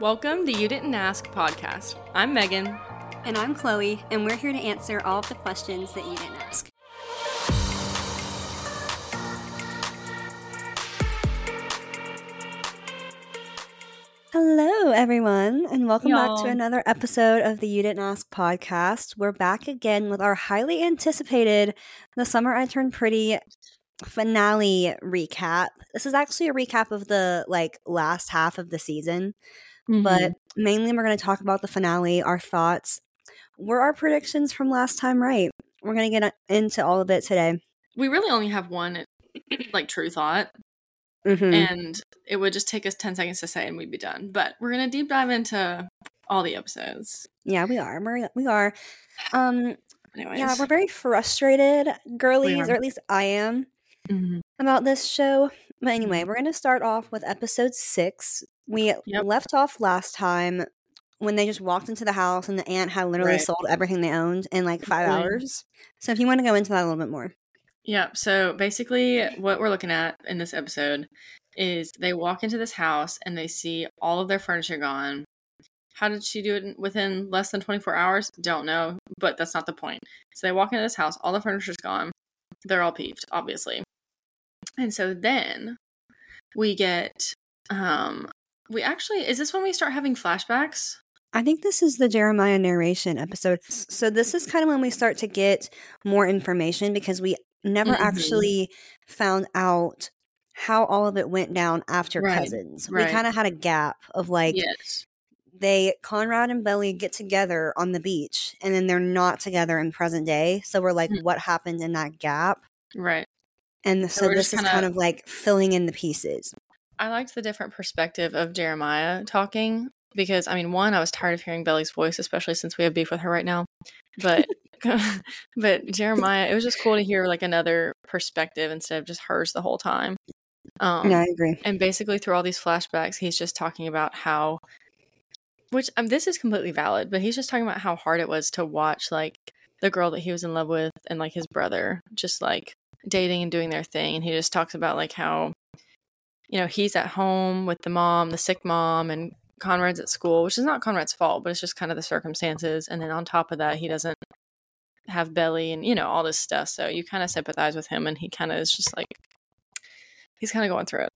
Welcome to You Didn't Ask podcast. I'm Megan. And I'm Chloe, and we're here to answer all of the questions that you didn't ask. Hello, everyone, and welcome back Y'all. to another episode of the You Didn't Ask podcast. We're back again with our highly anticipated The Summer I Turned Pretty finale recap. This is actually a recap of the like last half of the season, Mm-hmm. but mainly we're going to talk about the finale, our thoughts. Were our predictions from last time right? We're going to get into all of it today. we really only have one like true thought, Mhm. and it would just take us 10 seconds to say and we'd be done. But we're going to deep dive into all the episodes. Yeah, we are. We're, we are. Um, Anyways. yeah, we're very frustrated, girlies, or at least I am, Mhm. about this show. But anyway, mm-hmm. we're going to start off with episode six. We Yep. left off last time when they just walked into the house and the aunt had literally Right. sold everything they owned in like five Right. hours. So if you want to go into that a little bit more. Yeah, so basically, what we're looking at in this episode is they walk into this house and they see all of their furniture gone. How did she do it within less than 24 hours? Don't know, but that's not the point. So they walk into this house, all the furniture's gone. They're all peeved, obviously. And so then we get, um, we actually, is this when we start having flashbacks? I think this is the Jeremiah narration episode. So this is kind of when we start to get more information because we never Mhm. actually found out how all of it went down after Right, cousins. right. We kind of had a gap of like yes. they Conrad and Belly get together on the beach and then they're not together in present day. So we're like Mm. what happened in that gap? Right. And So so, this is kind kinda- of like filling in the pieces. I liked the different perspective of Jeremiah talking because I mean, one, I was tired of hearing Belly's voice, especially since we have beef with her right now. But but Jeremiah, it was just cool to hear like another perspective instead of just hers the whole time. Um, yeah, I agree. and basically through all these flashbacks, he's just talking about how, which um, this is completely valid, but he's just talking about how hard it was to watch like the girl that he was in love with and like his brother just like dating and doing their thing, and he just talks about like how, you know, he's at home with the mom, the sick mom, and Conrad's at school, which is not Conrad's fault, but it's just kind of the circumstances, and then on top of that, he doesn't have belly and you know all this stuff, so you kind of sympathize with him, and he kind of is just like. He's kind of going through it.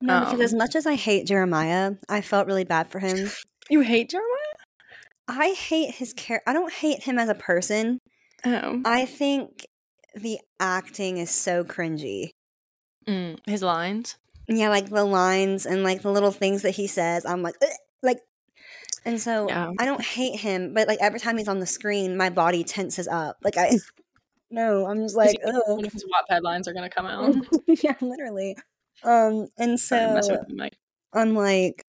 No, because um, as much as I hate Jeremiah, I felt really bad for him. You hate Jeremiah? I hate his care. I don't hate him as a person. Oh. I think the acting is so cringy. Mm, his lines. Yeah, like the lines and like the little things that he says. I'm like, "Ugh," like, and so Yeah. I don't hate him, but like every time he's on the screen, my body tenses up. Like I, no, I'm just like, oh, his Wattpad lines are gonna come out. yeah, literally. Um, and so. I'm like,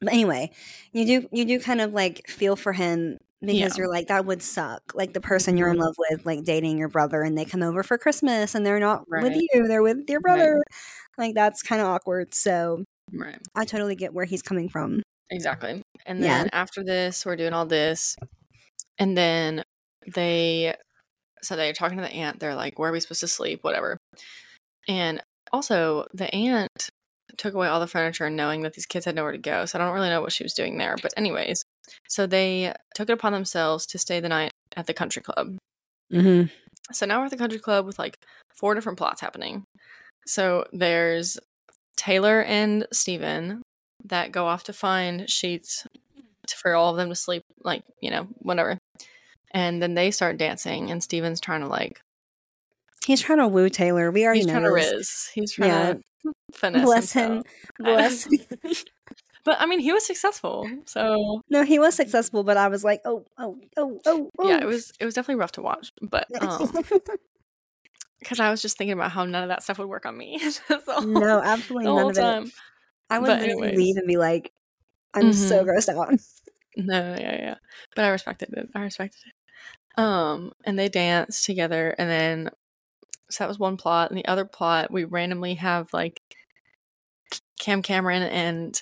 but anyway, you do you do kind of like feel for him because Yeah. you're like that would suck. Like the person you're in Mhm. love with, like dating your brother, and they come over for Christmas and they're not with you; they're with your Right. brother. Like that's kind of awkward. So Right. I totally get where he's coming from. Exactly. And Yeah. then after this, we're doing all this, and then they, so they're talking to the aunt. They're like, "Where are we supposed to sleep? Whatever." And also, the aunt took away all the furniture, and knowing that these kids had nowhere to go. So I don't really know what she was doing there. But anyways, so they took it upon themselves to stay the night at the country club. Mm-hmm. So now we're at the country club with like four different plots happening. So there's Taylor and Steven that go off to find sheets for all of them to sleep, like, you know, whatever. And then they start dancing, and Steven's trying to like, He's trying to woo Taylor. We already he's know. trying to riz. He's trying Yeah. to finesse. Bless him. Bless. But I mean, he was successful. So no, he was successful, but I was like, oh, oh, oh, oh, oh. yeah, it was it was definitely rough to watch. But um, because I was just thinking about how none of that stuff would work on me. So- no, absolutely none of it. I would literally leave and be like, I'm so Mhm. grossed out. No, yeah, yeah. But I respected it. I respected it. Um, and they dance together, and then so that was one plot. And the other plot, we randomly have like Cam Cameron and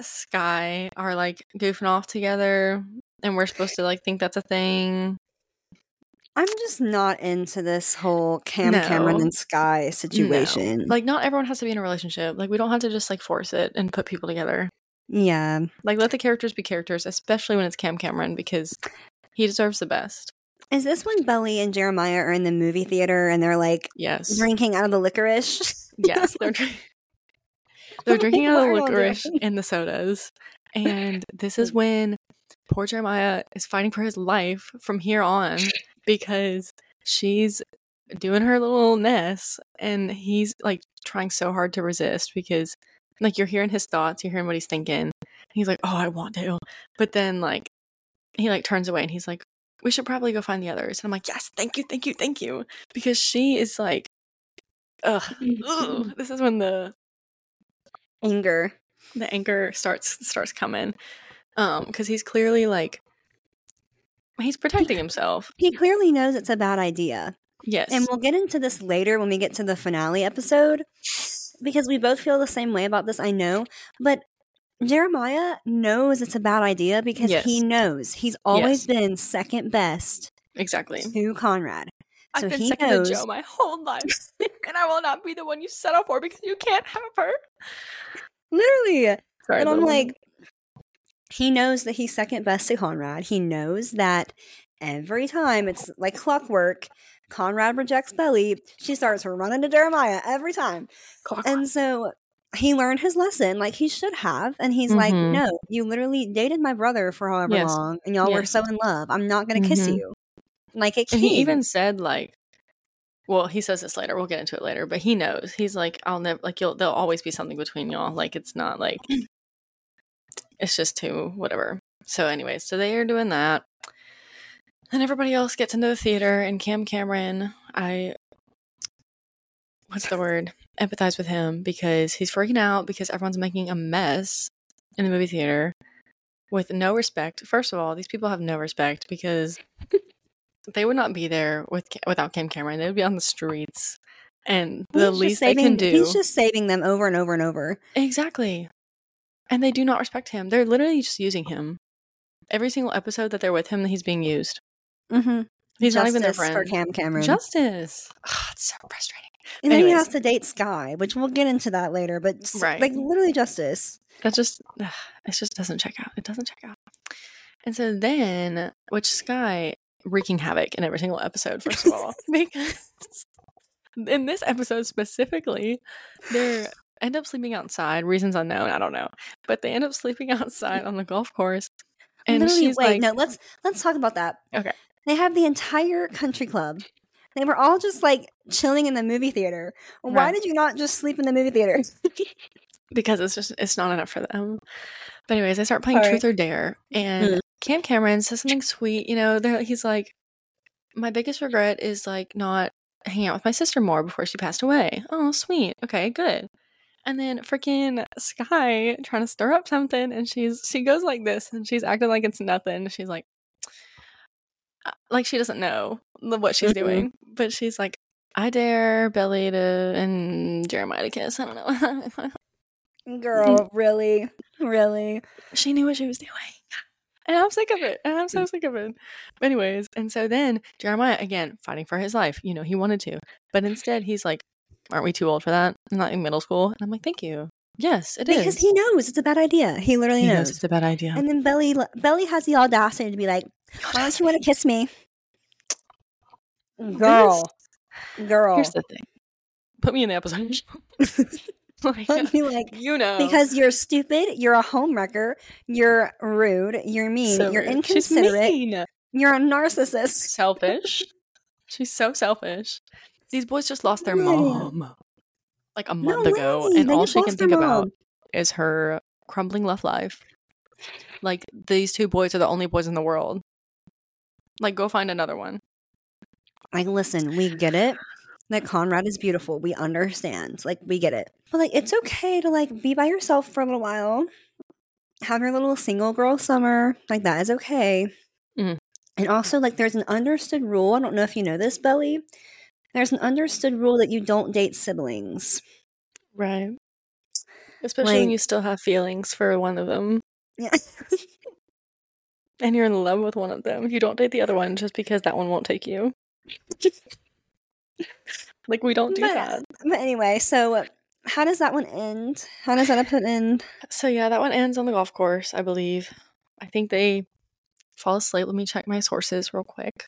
Sky are like goofing off together, and we're supposed to like think that's a thing. I'm just not into this whole Cam Cameron and Sky situation. Like, not everyone has to be in a relationship. Like, we don't have to just like force it and put people together. Yeah. Like let the characters be characters, especially when it's Cam Cameron because he deserves the best. Is this when Belly and Jeremiah are in the movie theater and they're like Yes. drinking out of the licorice? Yes, they're drink- they're drinking out of the licorice and the sodas. And this is when poor Jeremiah is fighting for his life from here on because she's doing her little nest and he's like trying so hard to resist because like you're hearing his thoughts, you're hearing what he's thinking. He's like, "Oh, I want to." But then like he like turns away and he's like, "We should probably go find the others." And I'm like, "Yes, thank you, thank you, thank you." Because she is like ugh, ugh. This is when the Anger. the anger starts starts coming um because he's clearly like he's protecting himself He clearly knows it's a bad idea. yes And we'll get into this later when we get to the finale episode because we both feel the same way about this, I know. But Jeremiah knows it's a bad idea because Yes. he knows he's always been second best exactly to Conrad. So i've been he second knows. to joe my whole life and i will not be the one you settle for because you can't have her Literally. Sorry, and I'm little like, he knows that he's second best to Conrad. He knows that every time it's like clockwork, Conrad rejects Belly. She starts running to Jeremiah every time. And so he learned his lesson like he should have. And he's like, Mhm. no, you literally dated my brother for however Yes. long and y'all were so in love. I'm not going to kiss you. Like it he even said like well he says this later we'll get into it later but he knows he's like i'll never like you'll there'll always be something between y'all like it's not like it's just too whatever so anyways so they are doing that and everybody else gets into the theater and cam cameron i what's the word empathize with him because he's freaking out because everyone's making a mess in the movie theater with no respect first of all these people have no respect because they would not be there with without Cam Cameron. They would be on the streets, and the He's least they can do He's just saving them over and over and over. exactly. And they do not respect him. They're literally just using him. Every single episode that they're with him, he's being used. Mm-hmm. He's not even their friend. for Cam Cameron. Justice. Ugh, it's so frustrating. And then he has to date Sky, which we'll get into that later. But Right. like literally justice. That just ugh, it just doesn't check out. It doesn't check out. And so then, which Sky wreaking havoc in every single episode, first of all, because in this episode specifically, they end up sleeping outside. Reasons unknown. I don't know, but they end up sleeping outside on the golf course. And literally, she's wait, like, no, let's let's talk about that. Okay. They have the entire country club. They were all just like chilling in the movie theater. Why Right. did you not just sleep in the movie theater? because it's just it's not enough for them. But anyways, I start playing All right. Truth or Dare, and Mm. Cam Cameron says something sweet. You know, he's like, "My biggest regret is like not hanging out with my sister more before she passed away." Oh, sweet. Okay, good. And then freaking Sky trying to stir up something, and she's she goes like this, and she's acting like it's nothing. She's like, like she doesn't know what she's Mhm. doing, but she's like, "I dare Belly to and Jeremiah to kiss." I don't know. Girl, really, really. she knew what she was doing. And I'm sick of it. And I'm so sick of it. Anyways, and so then Jeremiah again fighting for his life. You know, he wanted to. But instead he's like, Aren't we too old for that? I'm not in middle school. And I'm like, Thank you. Yes, it is. Because he knows it's a bad idea. He literally He knows knows. it's a bad idea. And then Belly Belly has the audacity to be like, "Why don't you want to kiss me, girl? Girl." Here's the thing. Put me in the episode. like, I'd like, you know. because you're stupid, you're a homewrecker, you're rude, you're mean, So you're rude. Inconsiderate, mean. you're a narcissist. selfish. She's so selfish. These boys just lost their mom like a month ago, way. and They all she can think about is her crumbling love life. Like these two boys are the only boys in the world. Like go find another one. Like, listen, we get it that Conrad is beautiful. We understand. Like, we get it. But like, it's okay to like be by yourself for a little while. Have your little single girl summer. Like that is okay. Mhm. And also, like, there's an understood rule. I don't know if you know this, Belly. There's an understood rule that you don't date siblings. Right. Especially when you still have feelings for one of them Yeah. and you're in love with one of them. You don't date the other one just because that one won't take you. like we don't do But- that. But anyway, so how does that one end? How does that episode end? So yeah, that one ends on the golf course, I believe. I think they fall asleep. Let me check my sources real quick.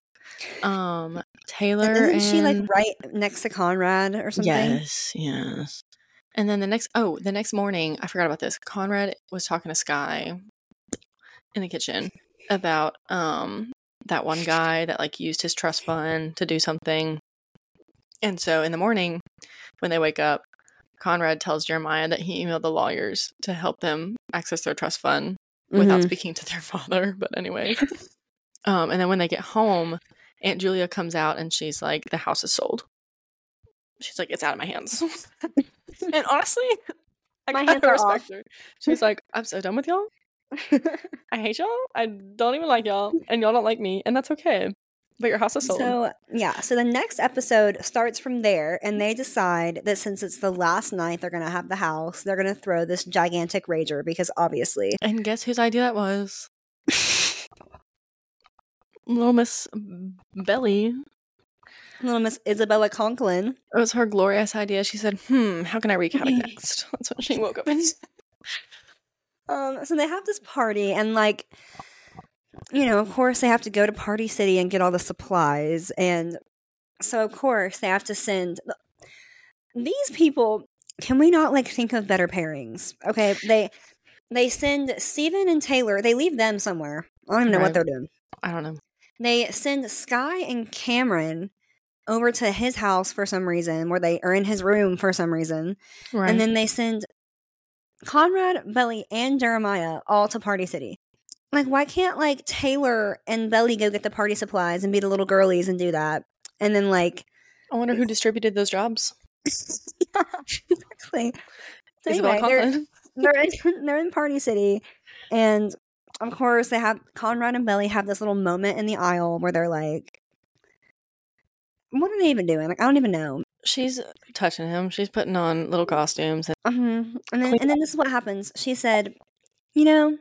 Um, Taylor Isn't and she like right next to Conrad or something? Yes, yes. And then the next oh, the next morning, I forgot about this. Conrad was talking to Sky in the kitchen about um that one guy that like used his trust fund to do something. And so in the morning when they wake up, Conrad tells Jeremiah that he emailed the lawyers to help them access their trust fund without Mhm. speaking to their father. But anyway. um, and then when they get home, Aunt Julia comes out and she's like, The house is sold. She's like, It's out of my hands. and honestly, I My hands are respect her. She's like, I'm so done with y'all. I hate y'all. I don't even like y'all. And y'all don't like me. And that's okay. But your house is sold. So yeah, so the next episode starts from there, and they decide that since it's the last night they're gonna have the house, they're gonna throw this gigantic rager because obviously and guess whose idea that was? Little Miss Belly. little Miss Isabella Conklin. It was her glorious idea. She said, hmm, how can I wreak havoc next? That's what she woke up and said. Um, so they have this party, and like, you know, of course they have to go to Party City and get all the supplies, and so of course they have to send these people. Can we not like think of better pairings? Okay, they they send Steven and Taylor. They leave them somewhere. I don't even know what they're doing. I don't know. They send Sky and Cameron over to his house for some reason, where they are in his room for some reason. Right. And then they send Conrad, Belly, and Jeremiah all to Party City. Like, why can't like Taylor and Belly go get the party supplies and be the little girlies and do that? And then like I wonder who distributed those jobs. exactly. So anyway, they're, they're in they're in Party City, and of course they have Conrad and Belly have this little moment in the aisle where they're like, "What are they even doing? Like, I don't even know." She's touching him. She's putting on little costumes. And hmm And then and then this is what happens. She said, "You know,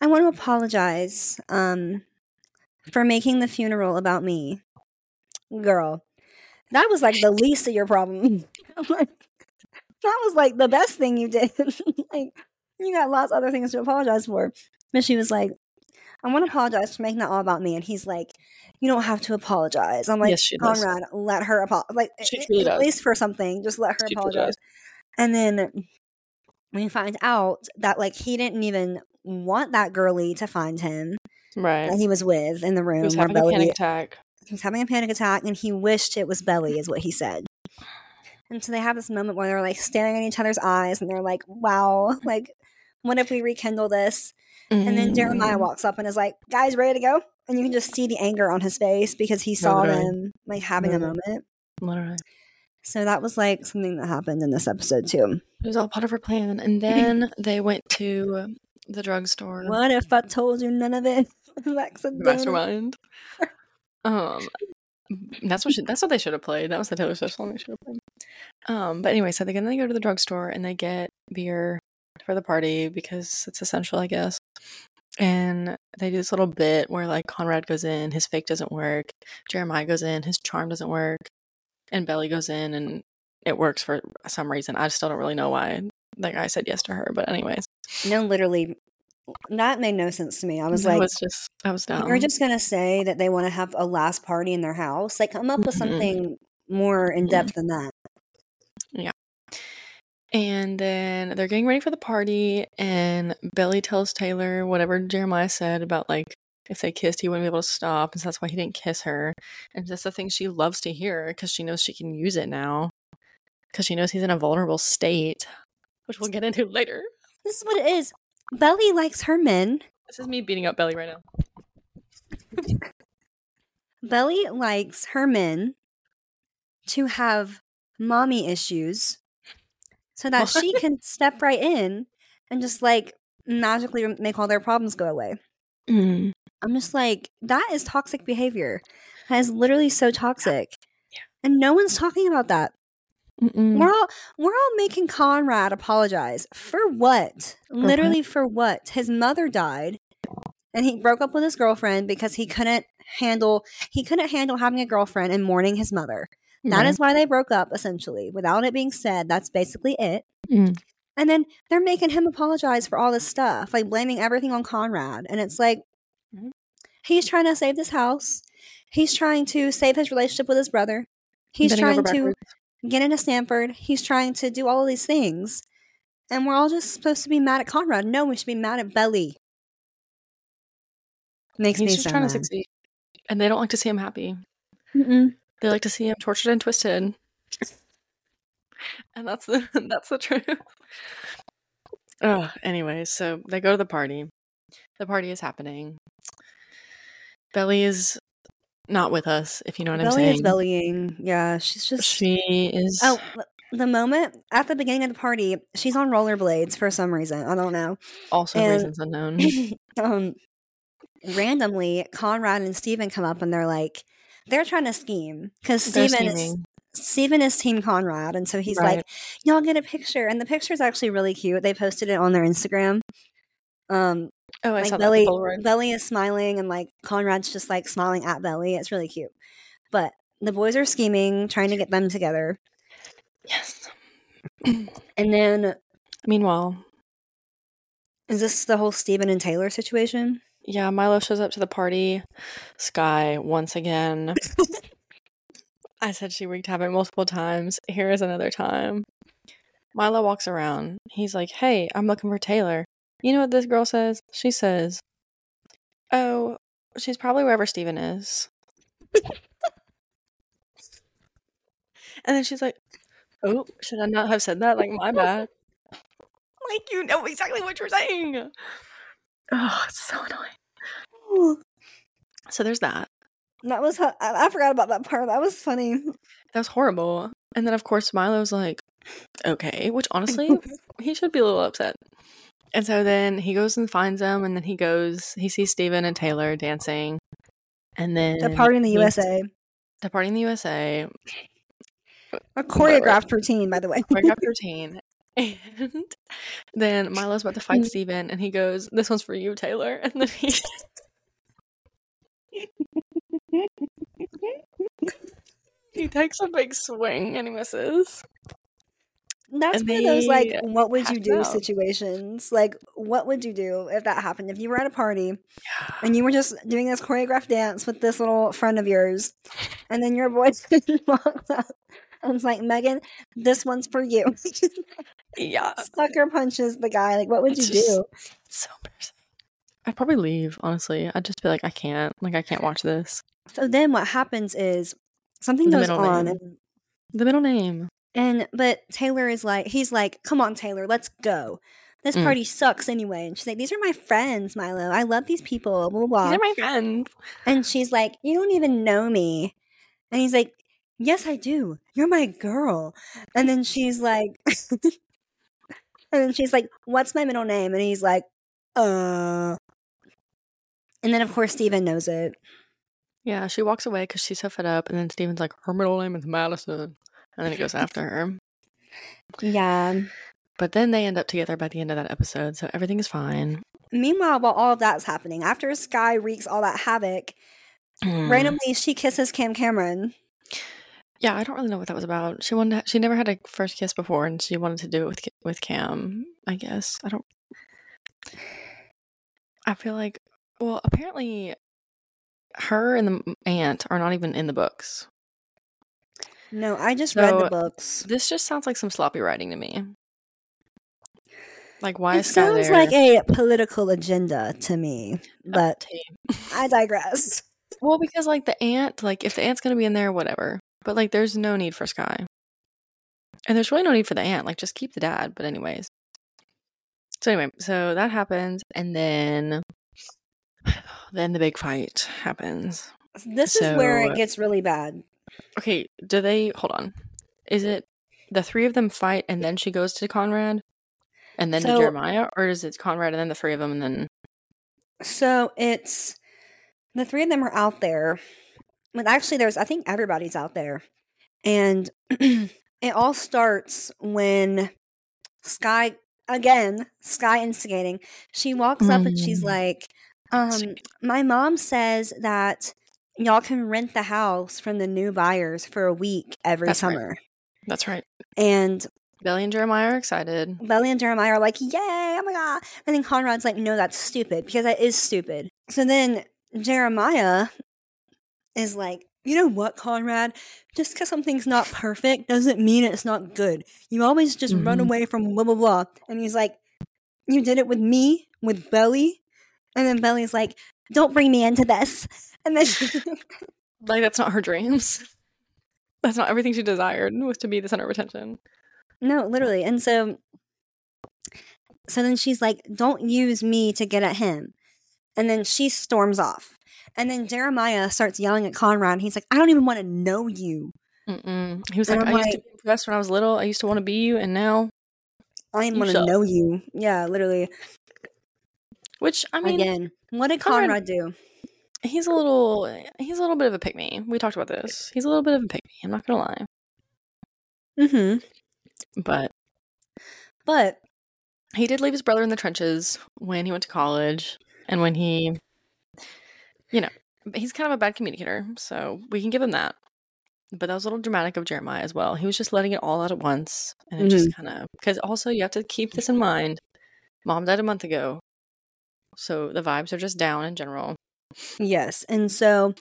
I want to apologize um for making the funeral about me." Girl, that was like the least of your problem. Like, that was like the best thing you did. like you got lots of other things to apologize for. But she was like, "I want to apologize for making that all about me." And he's like, "You don't have to apologize." I'm like, Yes, she does. Conrad, let her apologize. Like She truly at does. least for something, just let her She apologize. And then we find out that like he didn't even want that girly to find him right. that he was with in the room He was having a panic attack. he was having a panic attack and he wished it was Belly is what he said. And so they have this moment where they're like staring at each other's eyes and they're like, Wow, like what if we rekindle this? And then Jeremiah Mm. walks up and is like, Guys, ready to go? And you can just see the anger on his face because he saw Literally. them like having a moment. Literally. So that was like something that happened in this episode too. It was all part of her plan. And then they went to the drugstore. What if I told you none of it was accidental? Mastermind. um, that's what she, that's what they should have played. That was the Taylor Swift song they should have played. Um, but anyway, so they then they go to the drugstore and they get beer for the party because it's essential, I guess. And they do this little bit where like Conrad goes in, his fake doesn't work. Jeremiah goes in, his charm doesn't work, and Belly goes in, and it works for some reason. I still don't really know why. The guy said yes to her, but anyways, No, literally, that made no sense to me. I was that like, was just I was dumb. you're just gonna say that they want to have a last party in their house? Like, come up with Mhm. something more in depth than that. And then they're getting ready for the party, and Belly tells Taylor whatever Jeremiah said about like if they kissed, he wouldn't be able to stop, and so that's why he didn't kiss her. And that's the thing she loves to hear because she knows she can use it now, because she knows he's in a vulnerable state, which we'll get into later. This is what it is. Belly likes her men. This is me beating up Belly right now. Belly likes her men to have mommy issues so that she can step right in and just like magically make all their problems go away. Mm. I'm just like, that is toxic behavior. That is literally so toxic. Yeah. And no one's talking about that. Mm-mm. We're all we're all making Conrad apologize. For what? Literally for what? His mother died and he broke up with his girlfriend because he couldn't handle he couldn't handle having a girlfriend and mourning his mother. That is why they broke up, essentially. Without it being said, that's basically it. Mm. And then they're making him apologize for all this stuff, like blaming everything on Conrad. And it's like, Mhm. he's trying to save this house. He's trying to save his relationship with his brother. He's Bending trying to get into Stanford. He's trying to do all of these things. And we're all just supposed to be mad at Conrad. No, we should be mad at Belly. Makes He's me just so trying mad. to succeed, and they don't like to see him happy. Mm-mm. They like to see him tortured and twisted. And that's the that's the truth. Oh, anyway, so they go to the party. The party is happening. Belly is not with us, if you know what I'm Belly saying. is bellying. Yeah, she's just. She is Oh, the moment at the beginning of the party, she's on rollerblades for some reason. I don't know. also and- reasons unknown. um, randomly, Conrad and Steven come up and they're like, they're trying to scheme because Steven is is Team Conrad, and so he's Right. like, "Y'all get a picture," and the picture is actually really cute. They posted it on their Instagram. Um, Oh, I like saw Belly, that Belly is smiling, and like Conrad's just like smiling at Belly. It's really cute. But the boys are scheming, trying to get them together, Yes. and then Meanwhile, is this the whole Steven and Taylor situation? Yeah, Milo shows up to the party. Sky once again. I said she wreaked havoc multiple times. Here is another time. Milo walks around. He's like, "Hey, I'm looking for Taylor." You know what this girl says? She says, "Oh, she's probably wherever Steven is." and then she's like, "Oh, should I not have said that? Like, my bad." like, you know exactly what you're saying. Oh, it's so annoying. So there's that. That was I, I forgot about that part. That was funny. That was horrible. And then, of course, Milo's like, okay, which honestly, he should be a little upset. And so then he goes and finds them, and then he goes, he sees Steven and Taylor dancing. And then The party in the USA, The party in the USA. a choreographed routine, by the way. Choreographed routine. And then Milo's about to Mm. fight Steven, and he goes, This one's for you, Taylor. And then he. he takes a big swing and he misses. That's And one of those like, what would you do out. situations. Like, what would you do if that happened? If you were at a party and you were just doing this choreographed dance with this little friend of yours, and then your boyfriend walks up and it's like, Megan, this one's for you. Yeah. Sucker punches the guy. Like, what would you just- do? It's so embarrassing. I'd probably leave, honestly. I'd just be like, I can't. Like, I can't watch this. So then what happens is something The goes on and The middle name. And but Taylor is like, he's like, come on, Taylor, let's go. This Mm. party sucks anyway. And she's like, these are my friends, Milo. I love these people. Blah blah. blah. These are my friends. and she's like, you don't even know me. And he's like, yes, I do. You're my girl. And then she's like, and then she's like, what's my middle name? And he's like, uh. And then of course Steven knows it. Yeah, she walks away because she's so fed up. And then Steven's like, her middle name is Madison. And then he goes after her. Yeah. But then they end up together by the end of that episode. So everything is fine. Meanwhile, while all of that's happening, after Sky wreaks all that havoc, Mm. randomly she kisses Cam Cameron. Yeah, I don't really know what that was about. She wanted. To, she never had a first kiss before, and she wanted to do it with with Cam. I guess I don't. I feel like, well, apparently, her and the aunt are not even in the books. No, I just read the books. This just sounds like some sloppy writing to me. Like, why It sounds there? like a political agenda to me, oh, but I digress. well, because like the aunt, like if the aunt's gonna be in there, whatever. But like, there's no need for Sky, and there's really no need for the aunt. Like, just keep the dad. But anyways, so anyway, so that happens, and then then the big fight happens. This is where it gets really bad. Okay, do they hold on? Is it the three of them fight, and then she goes to Conrad, and then to Jeremiah, or is it Conrad and then the three of them, and then So it's the three of them are out there. But actually, there's I think everybody's out there, and it all starts when Sky again Sky instigating. She walks up and she's Mm. like, um, "My mom says that y'all can rent the house from the new buyers for a week every That's right. summer. That's right. And Belly and Jeremiah are excited. Belly and Jeremiah are like, yay, oh my God. And then Conrad's like, no, that's stupid because that is stupid. So then Jeremiah is like, you know what, Conrad? Just because something's not perfect doesn't mean it's not good. You always just run Mhm. away from blah, blah, blah. And he's like, you did it with me, with Belly. And then Belly's like, don't bring me into this. And then Like that's not her dreams. That's not everything she desired was to be the center of attention. No, literally. And so so then she's like, "Don't use me to get at him." And then she storms off. And then Jeremiah starts yelling at Conrad. He's like, "I don't even want to know you. Mm-mm. He was And like, I I'm used to be impressed when I was little. I used to want to be you, and now, I want to know you." Yeah, literally. which I mean, Again, what did Conrad- Conrad do? he's a little, he's a little bit of a pick me. We talked about this. He's a little bit of a pick me. I'm not gonna lie, Mm-hmm. but But he did leave his brother in the trenches when he went to college, and when he, you know, he's kind of a bad communicator, so we can give him that. But that was a little dramatic of Jeremiah as well. He was just letting it all out at once, and it just mm-hmm. kind of because also you have to keep this in mind. Mom died a month ago, so the vibes are just down in general. yes, and so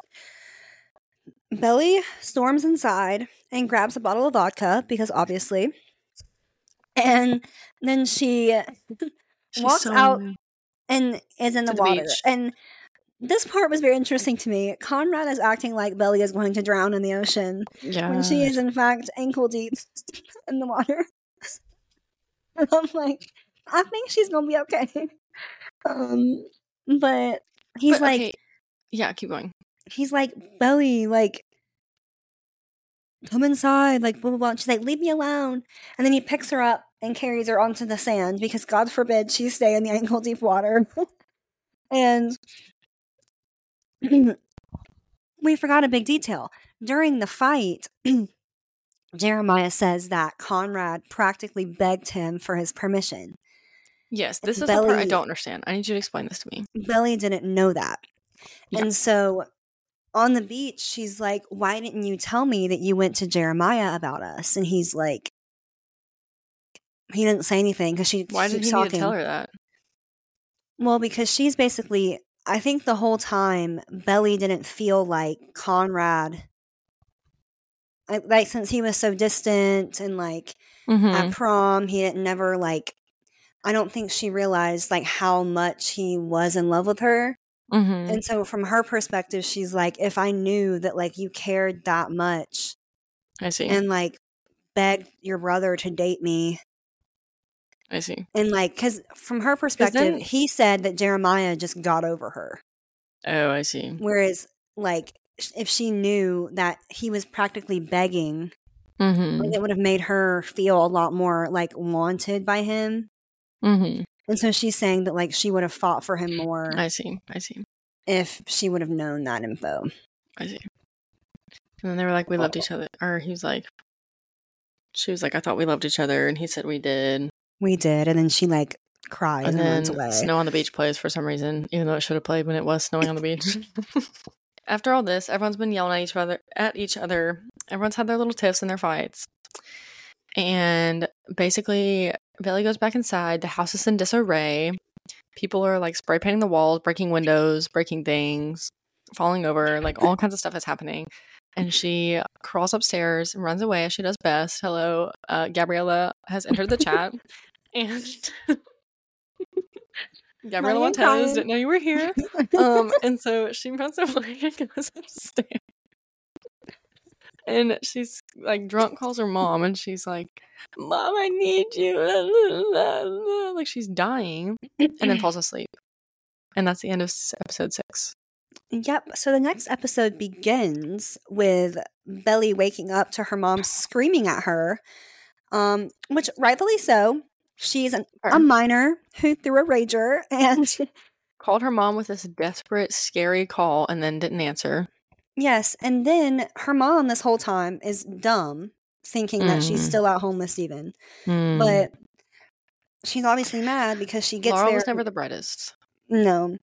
Belly storms inside and grabs a bottle of vodka because obviously, and then she She's Walks so out. And is in the, the water. beach. And this part was very interesting to me. Conrad is acting like Belly is going to drown in the ocean Yeah, when she is in fact ankle deep in the water. and I'm like, I think she's gonna be okay. Um, but he's But, like, okay, yeah, keep going. he's like, Belly, like, come inside, like, blah, blah, blah. And she's like, leave me alone. And then he picks her up and carries her onto the sand because God forbid she stay in the ankle deep water. and we forgot a big detail. During the fight, Jeremiah says that Conrad practically begged him for his permission. Yes, this is the part I don't understand. I need you to explain this to me. Belly didn't know that. Yeah. And so on the beach, she's like, Why didn't you tell me that you went to Jeremiah about us? And he's like, He didn't say anything because she Why did he talking. tell her that? Well, because she's basically, I think the whole time, Belly didn't feel like Conrad. Like, like since he was so distant and like Mm-hmm. at prom, he didn't never like. I don't think she realized like how much he was in love with her. Mm-hmm. And so from her perspective, she's like, if I knew that like you cared that much I see. and like begged your brother to date me I see. and like cuz from her perspective, then- he said that Jeremiah just got over her. Oh, I see. Whereas like if she knew that he was practically begging, Mm-hmm. like, it would have made her feel a lot more like wanted by him. Mm-hmm. And so she's saying that like she would have fought for him more I see. I see. if she would have known that info. I see. And then they were like, "We loved each other," or he was like, "She was like, I thought we loved each other," and he said, "We did." We did, and then she like cries And and, then runs away. Snow on the Beach plays for some reason, even though it should have played when it was snowing on the beach. After all this, everyone's been yelling at each other. At each other, everyone's had their little tiffs and their fights, and basically, Belly goes back inside. The house is in disarray. People are like spray painting the walls, breaking windows, breaking things, falling over. Like all kinds of stuff is happening. And she crawls upstairs and runs away as she does best. Hello, uh, Gabriella has entered the chat, and Gabriella Money and Montez crying. didn't know you were here. Um, and so she runs away and goes upstairs. And she's like drunk, calls her mom, and she's like, "Mom, I need you," like she's dying, and then falls asleep. And that's the end of episode six. Yep. So the next episode begins with Belly waking up to her mom screaming at her, um, which rightfully so. She's an, a minor who threw a rager, and Called her mom with this desperate, scary call, and then didn't answer. yes, and then her mom this whole time is dumb, thinking that she's Mhm. still at home with. Hmm. But she's obviously mad because she gets Laurel there. was never the brightest. No.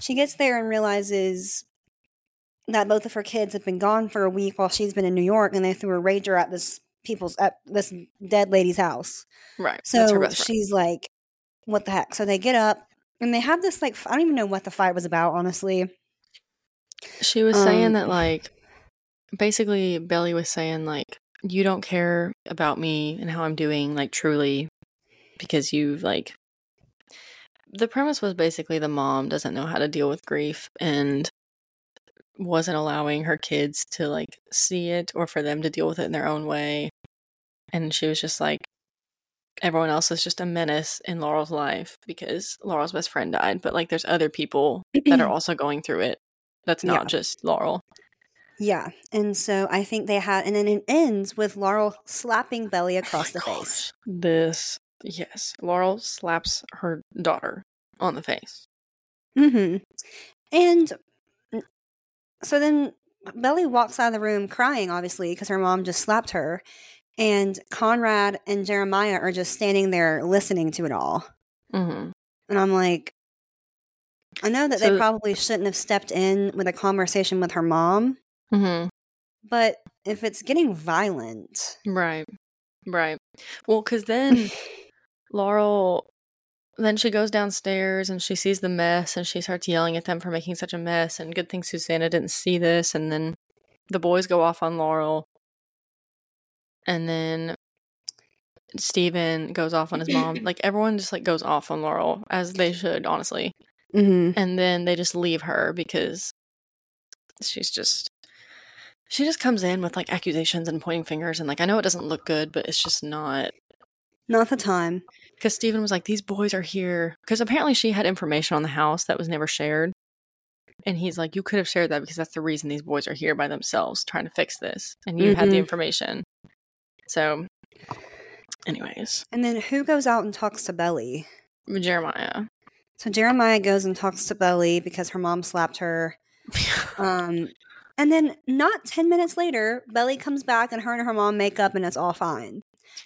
She gets there and realizes that both of her kids have been gone for a week while she's been in New York, and they threw a rager at this people's at this dead lady's house. Right. So she's like, "What the heck?" So they get up and they have this like I don't even know what the fight was about, honestly. She was saying Um, that like basically Belly was saying like you don't care about me and how I'm doing like truly because you've like the premise was basically the mom doesn't know how to deal with grief and wasn't allowing her kids to like see it or for them to deal with it in their own way and she was just like everyone else is just a menace in Laurel's life because Laurel's best friend died but like there's other people that are also going through it that's not Yeah. just Laurel Yeah, and so I think they had, and then it ends with Laurel slapping Belly across the Oh my face. This, yes. Laurel slaps her daughter on the face. Mm-hmm. And so then Belly walks out of the room crying, obviously, because her mom just slapped her. And Conrad and Jeremiah are just standing there listening to it all. hmm And I'm like, I know that So- they probably shouldn't have stepped in with a conversation with her mom, hmm but if it's getting violent, Right. Right. Well, because then Laurel, then she goes downstairs and she sees the mess and she starts yelling at them for making such a mess. And good thing Susannah didn't see this. And then the boys go off on Laurel. And then Steven goes off on his mom. like everyone just like goes off on Laurel as they should, honestly. mm-hmm. and then they just leave her because she's just she just comes in with like accusations and pointing fingers and like I know it doesn't look good but it's just not not the time. because Steven was like these boys are here because apparently she had information on the house that was never shared and he's like you could have shared that because that's the reason these boys are here by themselves trying to fix this and you had the Mhm. information so anyways And then who goes out and talks to Belly? Jeremiah So Jeremiah goes and talks to Belly because her mom slapped her. Um, and then not 10 minutes later, Belly comes back and her and her mom make up and it's all fine.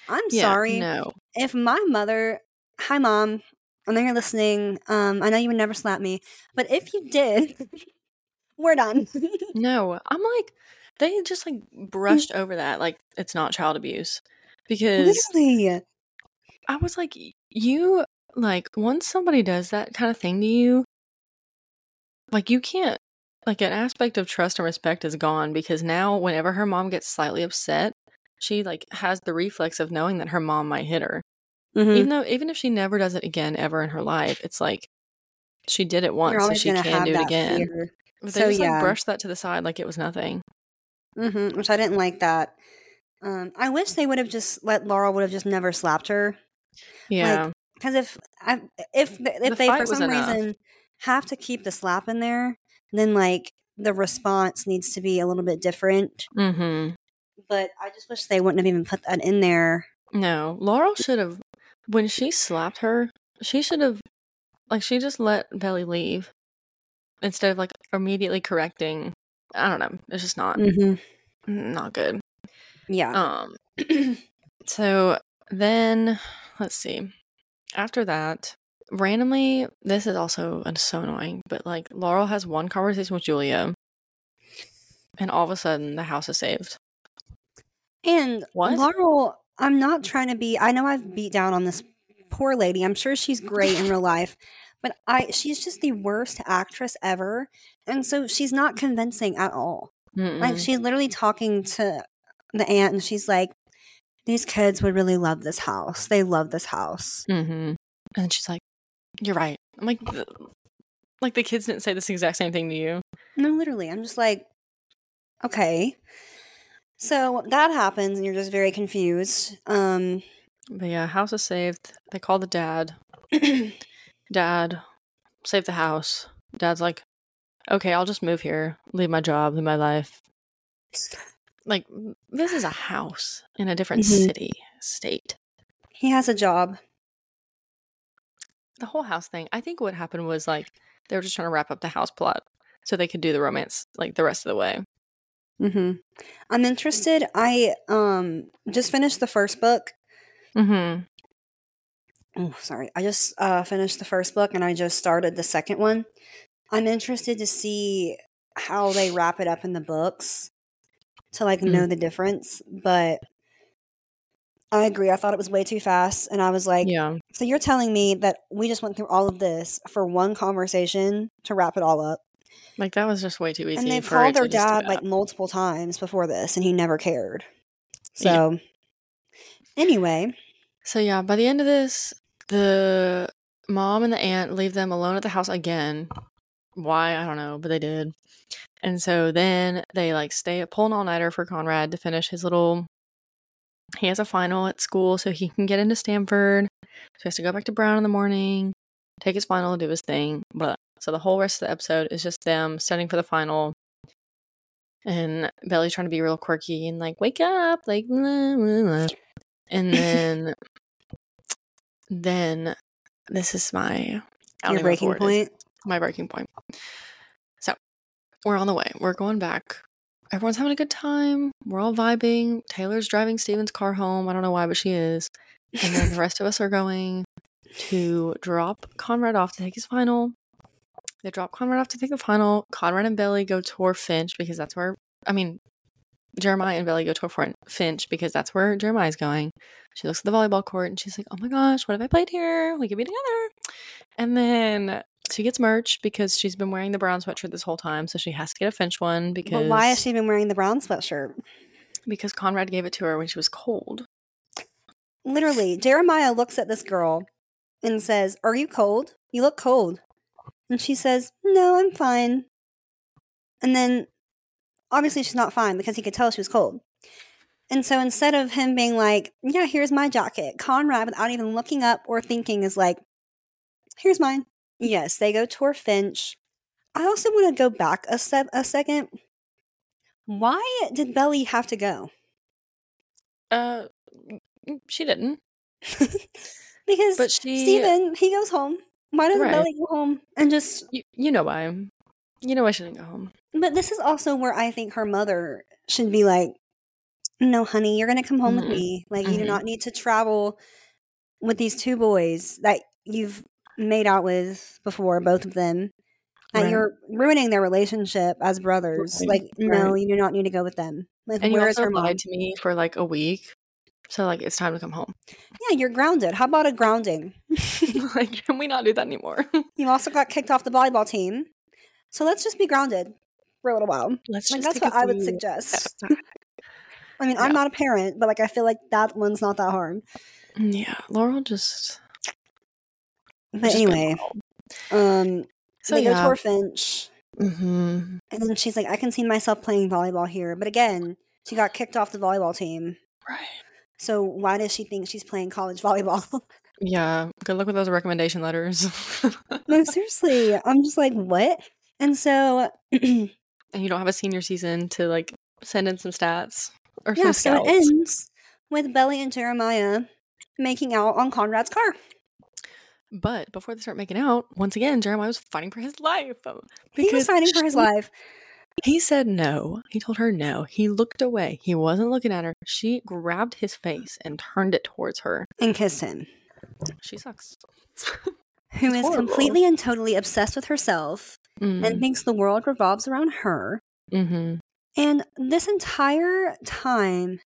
I'm Yeah, sorry. no If my mother, hi mom, I know you're listening. Um, I know you would never slap me, but if you did, we're done. No, I'm like they just like brushed over that like it's not child abuse because Literally. I was like you like once somebody does that kind of thing to you like you can't like an aspect of trust and respect is gone because now whenever her mom gets slightly upset she like has the reflex of knowing that her mom might hit her Mhm. even though even if she never does it again ever in her life it's like she did it once so she can do it again fear. but they So, just yeah. like brushed that to the side like it was nothing hmm which I didn't like that. Um, I wish they would have just let Laurel would have just never slapped her. yeah Because if I, if if The they for some enough. reason have to keep the slap in there, then like the response needs to be a little bit different. mm-hmm But I just wish they wouldn't have even put that in there. No, Laurel should have when she slapped her, she should have like she just let Belly leave instead of like immediately correcting. I don't know. It's just not Mm-hmm. not good. Yeah. Um so then let's see. After that, randomly this is also so annoying, but like Laurel has one conversation with Julia and all of a sudden the house is saved. and What? Laurel, I'm not trying to be. I know I've beat down on this poor lady. I'm sure she's great in real life, but I she's just the worst actress ever, and so she's not convincing at all. Like Mm-mm. she's literally talking to the aunt, and she's like, "These kids would really love this house. They love this house." Mm-hmm. And she's like, "You're right." I'm like, like the kids didn't say this exact same thing to you. No, literally, I'm just like, okay. So that happens, and you're just very confused. Um, But yeah, house is saved. They call the dad. Dad, save the house. Dad's like, "Okay, I'll just move here, leave my job, leave my life." Like this is a house in a different Mhm. city, state. he has a job. The whole house thing. I think what happened was like they were just trying to wrap up the house plot so they could do the romance like the rest of the way. Mm-hmm. I'm interested. I um just finished the first book. Mm-hmm. Oh, sorry. I just uh, finished the first book, and I just started the second one. I'm interested to see how they wrap it up in the books to like know the difference, but I agree. I thought it was way too fast and I was like, Yeah. so you're telling me that we just went through all of this for one conversation to wrap it all up. Like that was just way too easy. and they've for called their Rachel just to dad like multiple times before this and he never cared. Yeah. So anyway, So yeah, by the end of this, the mom and the aunt leave them alone at the house again. Why I don't know, but they did. And so then they like stay pull an all nighter for Conrad to finish his little. He has a final at school, so he can get into Stanford. So he has to go back to Brown in the morning, take his final, do his thing. But so the whole rest of the episode is just them studying for the final, and Belly trying to be real quirky and like wake up, like blah, blah, blah. and then then this is my your breaking what word it is. point. My breaking point. So we're on the way. We're going back. Everyone's having a good time. We're all vibing. Taylor's driving Steven's car home. I don't know why, but she is. And then the rest of us are going to drop Conrad off to take his final. They drop Conrad off to take the final. Conrad and Belly go tour Finch because that's where, I mean, Jeremiah and Belly go tour for Finch because that's where Jeremiah's going. She looks at the volleyball court and she's like, oh my gosh, what have I played here? We could be together. And then she gets merch because she's been wearing the brown sweatshirt this whole time. So she has to get a Finch one because, But why has she been wearing the brown sweatshirt? because Conrad gave it to her when she was cold. Literally, Jeremiah looks at this girl and says, Are you cold? You look cold. And she says, No, I'm fine. And then obviously she's not fine because he could tell she was cold. And so instead of him being like, Yeah, here's my jacket, Conrad, without even looking up or thinking, is like, Here's mine. Yes, they go tour Finch. I also want to go back a step a second. Why did Belly have to go? Uh, she didn't. because But she- Steven, he goes home. Why doesn't Right. Belly go home and just You, you know why. You know I she didn't go home. but this is also where I think her mother should be like, No, honey, you're gonna come home with Mhm. me. Like you do Mhm. not need to travel with these two boys that you've made out with before, both of them. Right. you're ruining their relationship as brothers. Right, Like, no, right. you do not need to go with them. Like, And you where is also her mom? lied to me for like a week. So like it's time to come home. Yeah, you're grounded. How about a grounding? like can we not do that anymore? You also got kicked off the volleyball team. So let's just be grounded for a little while. Let's Like that's what I would suggest. I mean, Yeah. I'm not a parent, but like I feel like that one's not that hard. yeah, Laurel just. But just anyway, um, so they go yeah. tour Finch, hmm and then she's like, "I can see myself playing volleyball here." But again, she got kicked off the volleyball team. Right. So why does she think she's playing college volleyball? Yeah. Good luck with those recommendation letters. no, seriously, I'm just like, what? And so, and you don't have a senior season to like send in some stats or yeah, some so it ends with Belly and Jeremiah making out on Conrad's car. But before they start making out, once again, Jeremiah was fighting for his life. Um, he was fighting for his life. He said no. He told her no. He looked away. He wasn't looking at her. She grabbed his face and turned it towards her. and kissed him. She sucks. Who is completely and totally obsessed with herself and Mm. thinks the world revolves around her. hmm And this entire time,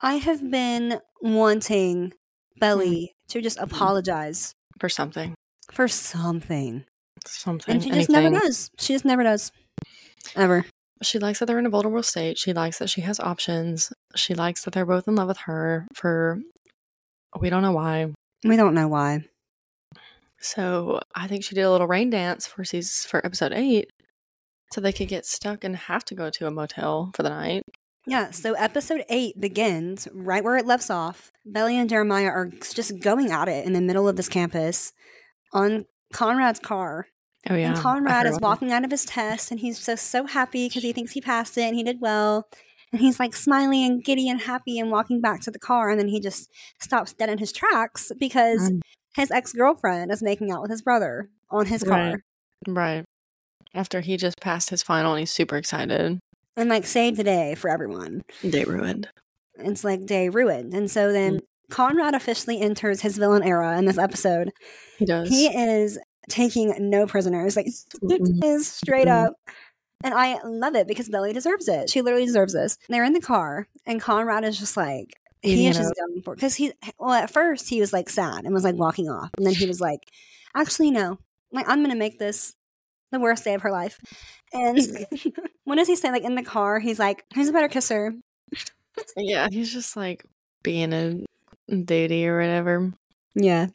I have been wanting Belly to just apologize For something. for something. Something. And she just never does. She just never does. Ever. She likes that they're in a vulnerable state. She likes that she has options. She likes that they're both in love with her for we don't know why. We don't know why. So I think she did a little rain dance for season, for episode eight, so they could get stuck and have to go to a motel for the night. Yeah, so episode eight begins right where it left off. Belly and Jeremiah are just going at it in the middle of this campus on Conrad's car. Oh yeah, and Conrad is that. walking out of his test and he's just so happy because he thinks he passed it and he did well. And he's like smiling and giddy and happy and walking back to the car. And then he just stops dead in his tracks because. His ex girlfriend is making out with his brother on his car. Right. Right. After he just passed his final and he's super excited. And like saved the day for everyone. Day ruined. It's like day ruined. And so then Mm. Conrad officially enters his villain era in this episode. He does. He is taking no prisoners. Like Mm-mm. is straight up. And I love it because Lily deserves it. She literally deserves this. They're in the car, and Conrad is just like, he is it just done for because he well at first he was like sad and was like walking off and then he was like actually no like i'm gonna make this the worst day of her life and what does he say like in the car he's like who's a better kisser Yeah, he's just like being a duty or whatever. yeah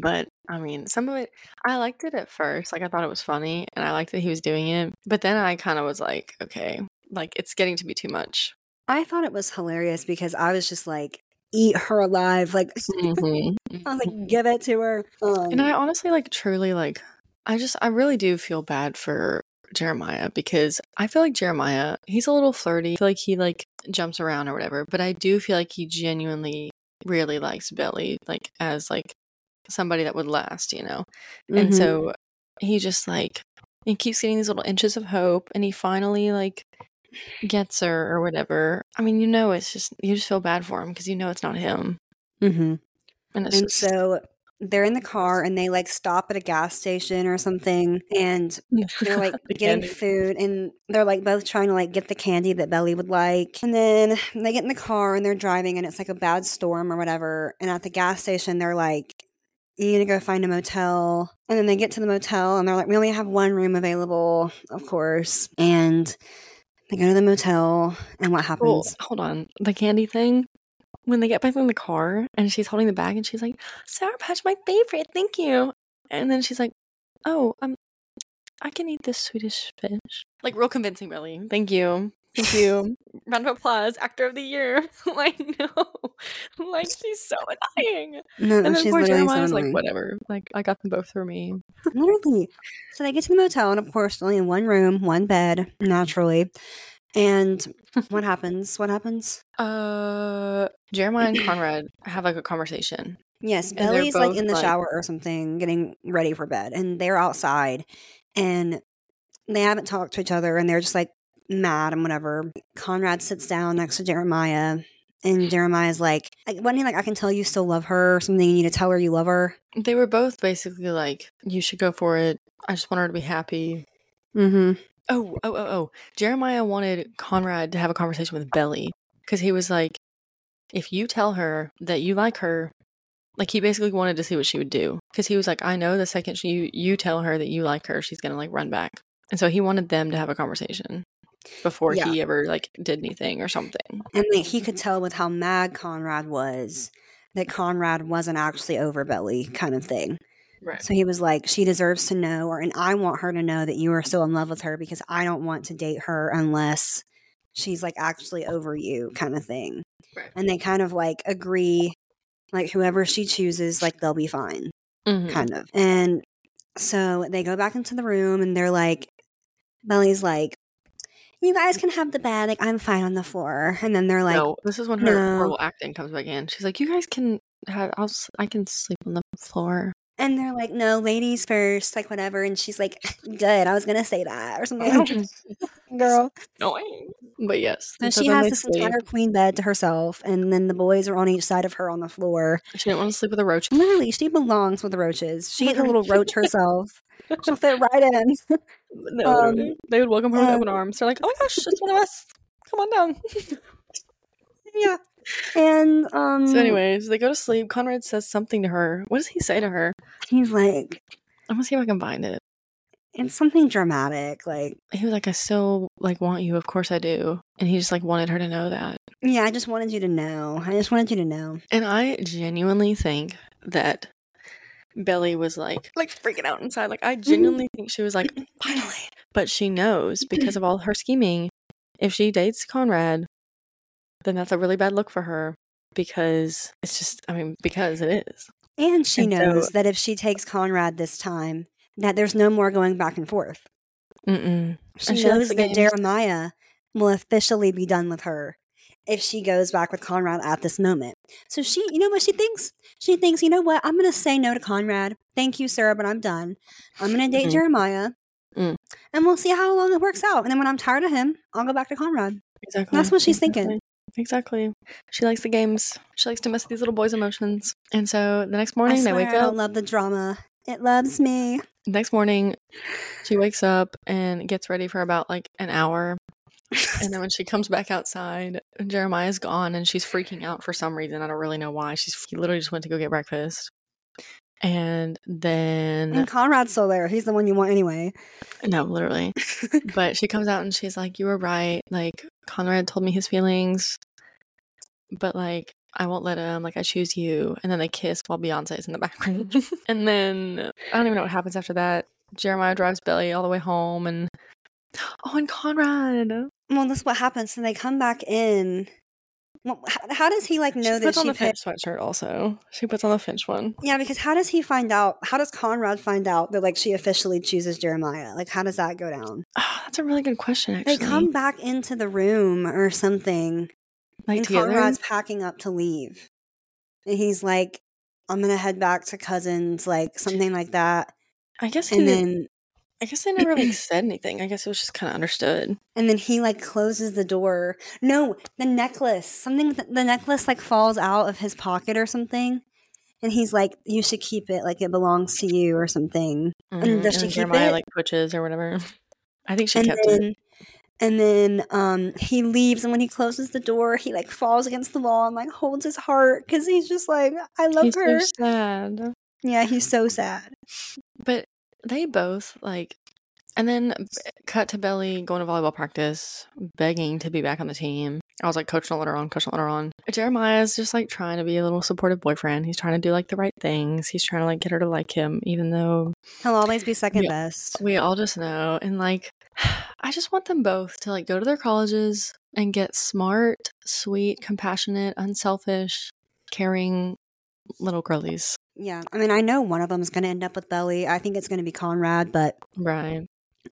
But I mean, some of it I liked it at first. Like I thought it was funny and I liked that he was doing it. But then I kind of was like, okay, like it's getting to be too much. I thought it was hilarious because i was just like eat her alive like Mhm. i was like give it to her um, And I honestly like truly like I just I really do feel bad for Jeremiah because I feel like Jeremiah, he's a little flirty. I feel like he like jumps around or whatever, but I do feel like he genuinely really likes Belly like as like somebody that would last, you know. And mhm. so he just like he keeps getting these little inches of hope and he finally like gets her or whatever. I mean, you know it's just you just feel bad for him because you know it's not him. Mm-hmm. And it's and just so they're in the car and they like stop at a gas station or something and they're like The getting candy. food and they're like both trying to like get the candy that Belly would like. And then they get in the car and they're driving and it's like a bad storm or whatever. And at the gas station, they're like, you need to go find a motel. And then they get to the motel and they're like, we only have one room available, of course. And they go to the motel and what happens? hold on. The candy thing. When they get back in the car and she's holding the bag and she's like, Sour Patch, my favorite, thank you. And then she's like, Oh, um, I can eat this Swedish fish. Like real convincing, really. Thank you. Thank you. Round of applause, actor of the year. like, no. Like she's so annoying. No, And then she's poor literally so like, whatever. Like I got them both for me. Literally. So they get to the motel, and of course, only in one room, one bed, naturally. And what happens? What happens? Uh Jeremiah and Conrad have like a conversation. Yes, Belly's like in the like- shower or something, getting ready for bed, and they're outside, and they haven't talked to each other, and they're just like mad and whatever. Conrad sits down next to Jeremiah, and Jeremiah's like, like, wasn't he like, I can tell you still love her or something? You need to tell her you love her. They were both basically like, You should go for it. I just want her to be happy. Mm-hmm. Oh, oh, oh, oh. Jeremiah wanted Conrad to have a conversation with Belly because he was like, if you tell her that you like her, like he basically wanted to see what she would do because he was like, I know the second she you tell her that you like her, she's gonna like run back, and so he wanted them to have a conversation before Yeah. he ever like did anything or something. And like, he could tell with how mad Conrad was that Conrad wasn't actually over Belly, kind of thing. Right. So he was like, she deserves to know, or and I want her to know that you are still in love with her because I don't want to date her unless she's like actually over you, kind of thing. Right. And they kind of like agree, like whoever she chooses, like they'll be fine, Mhm. kind of. And so they go back into the room and they're like, Belly's like, you guys can have the bed, like I'm fine on the floor. And then they're like, no, this is when her no. horrible acting comes back in. She's like, "You guys can have. I'll. s- I can sleep on the floor." and they're like, no, ladies first, like whatever. And she's like, good, I was gonna say that or something. Girl. Annoying. But yes. So and she has this sleep. entire queen bed to herself, and then the boys are on each side of her on the floor. She didn't want to sleep with a roach. Literally, she belongs with the roaches. She is a little roach herself. She'll fit right in. No, Um, they would welcome her with open arms. They're like, "Oh my gosh, it's one of us. Come on down." yeah. And um so, anyways, they go to sleep. Conrad says something to her. What does he say to her? he's like I'm gonna see if I can find it. it's something dramatic. Like, He was like, "I still like want you. Of course I do." And he just like wanted her to know that. yeah, I just wanted you to know. I just wanted you to know. And I genuinely think that Belly was like like freaking out inside. Like I mhm. genuinely think she was like, finally. But she knows because of all her scheming, if she dates Conrad, then that's a really bad look for her because it's just I mean, because it is. And she And so- knows that if she takes Conrad this time, that there's no more going back and forth. Mm-mm. She, And she knows the that. Jeremiah will officially be done with her if she goes back with Conrad at this moment. So she, you know what she thinks? She thinks, you know what? I'm going to say no to Conrad. Thank you, Sarah, but I'm done. I'm going to date Mhm. Jeremiah. Mm. And we'll see how long it works out. And then when I'm tired of him, I'll go back to Conrad. Exactly. That's what she's thinking. Exactly. She likes the games. She likes to mess with these little boys' emotions. And so the next I morning they wake I up. don't love the drama It loves me. Next morning, she wakes up and gets ready for about like an hour. And then when she comes back outside, Jeremiah's gone and she's freaking out for some reason. I don't really know why. She's he literally just went to go get breakfast. And then And Conrad's still there. He's the one you want anyway. no, literally. but she comes out and she's like, You were right. Like, Conrad told me his feelings, but like, I won't let him. Like, I choose you. And then they kiss while Beyonce is in the background. and then I don't even know what happens after that. Jeremiah drives Belly all the way home and oh, and Conrad. Well, this is what happens. So they come back in. Well, how, how does he like know that she that puts on the? Finch sweatshirt also. She puts on the Finch one. Yeah, because how does he find out? How does Conrad find out that like she officially chooses Jeremiah? Like, how does that go down? Oh, that's a really good question, actually. They come back into the room or something, like and together. Conrad's packing up to leave, and he's like, "I'm gonna head back to cousins," like something like that. I guess he And then I guess they never like said anything. I guess it was just kind of understood. and then he like closes the door. No, the necklace. Something. The necklace like falls out of his pocket or something. And he's like, "You should keep it, like it belongs to you, or something." Mhm, does she then keep Jeremiah it? like twitches or whatever. I think she and kept it. And then um, he leaves, and when he closes the door, he like falls against the wall and like holds his heart because he's just like, "I love He's her." so sad. yeah, he's so sad. But they both like, and then cut to Belly going to volleyball practice, begging to be back on the team. I was like, Coach, don't let her on. Coach, don't let her on. Jeremiah's just like trying to be a little supportive boyfriend. He's trying to do like the right things. He's trying to like get her to like him, even though He'll always be second Yeah. best. we all just know. And like, I just want them both to like go to their colleges and get smart, sweet, compassionate, unselfish, caring little girlies. Yeah, I mean, I know one of them is going to end up with Belly. I think it's going to be Conrad, but Right.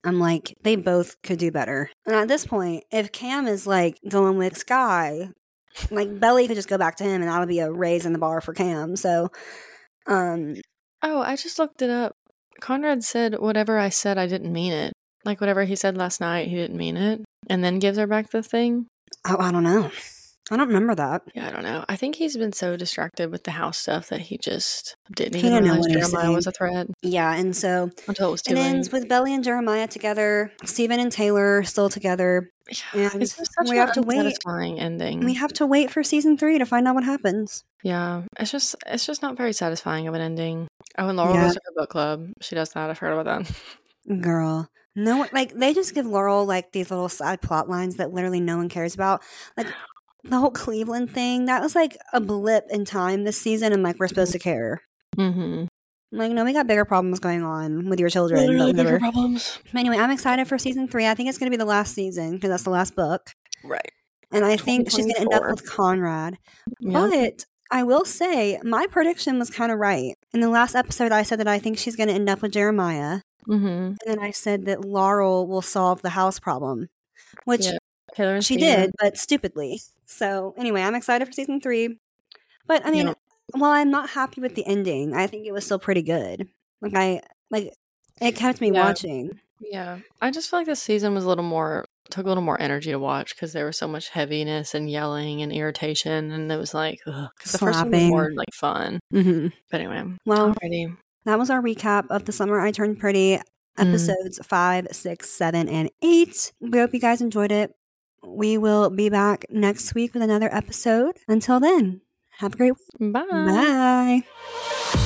I'm like, they both could do better. And at this point, if Cam is like going with Sky, like Belly could just go back to him, and that'll be a raise in the bar for Cam. So, um, Oh, I just looked it up. Conrad said whatever I said, I didn't mean it. Like whatever he said last night, he didn't mean it. And then gives her back the thing. oh, I don't know. I don't remember that. Yeah, I don't know. I think he's been so distracted with the house stuff that he just didn't even know realize what he was Jeremiah was a threat Yeah, and so until it was too it late. ends with Belly and Jeremiah together, Steven and Taylor still together. Yeah, and we an have to wait. ending. We have to wait for season three to find out what happens. yeah, it's just it's just not very satisfying of an ending. Oh, and Laurel Yeah. goes to her book club. She does that. I've heard about that. Girl. No one like they just give Laurel like these little side plot lines that literally no one cares about. Like the whole Cleveland thing, that was like a blip in time this season and like we're supposed to care. Mm-hmm. Like, no, we got bigger problems going on with your children. but whatever. problems. Anyway, I'm excited for season three. I think it's gonna be the last season because that's the last book. Right. And I think she's gonna end up with Conrad. Yeah. But I will say my prediction was kind of right. In the last episode I said that I think she's gonna end up with Jeremiah. Mm-hmm. And then I said that Laurel will solve the house problem. Which Yeah. She did, but stupidly. So anyway, I'm excited for season three. But I mean, Yeah. while I'm not happy with the ending, I think it was still pretty good. Like I like it kept me Yeah. watching. Yeah, I just feel like this season was a little more took a little more energy to watch because there was so much heaviness and yelling and irritation, and it was like because the first one was more like fun. hmm But anyway, Well, alrighty, that was our recap of the summer I turned pretty Mm. episodes five, six, seven, and eight. We hope you guys enjoyed it. We will be back next week with another episode. Until then, have a great week. bye. Bye.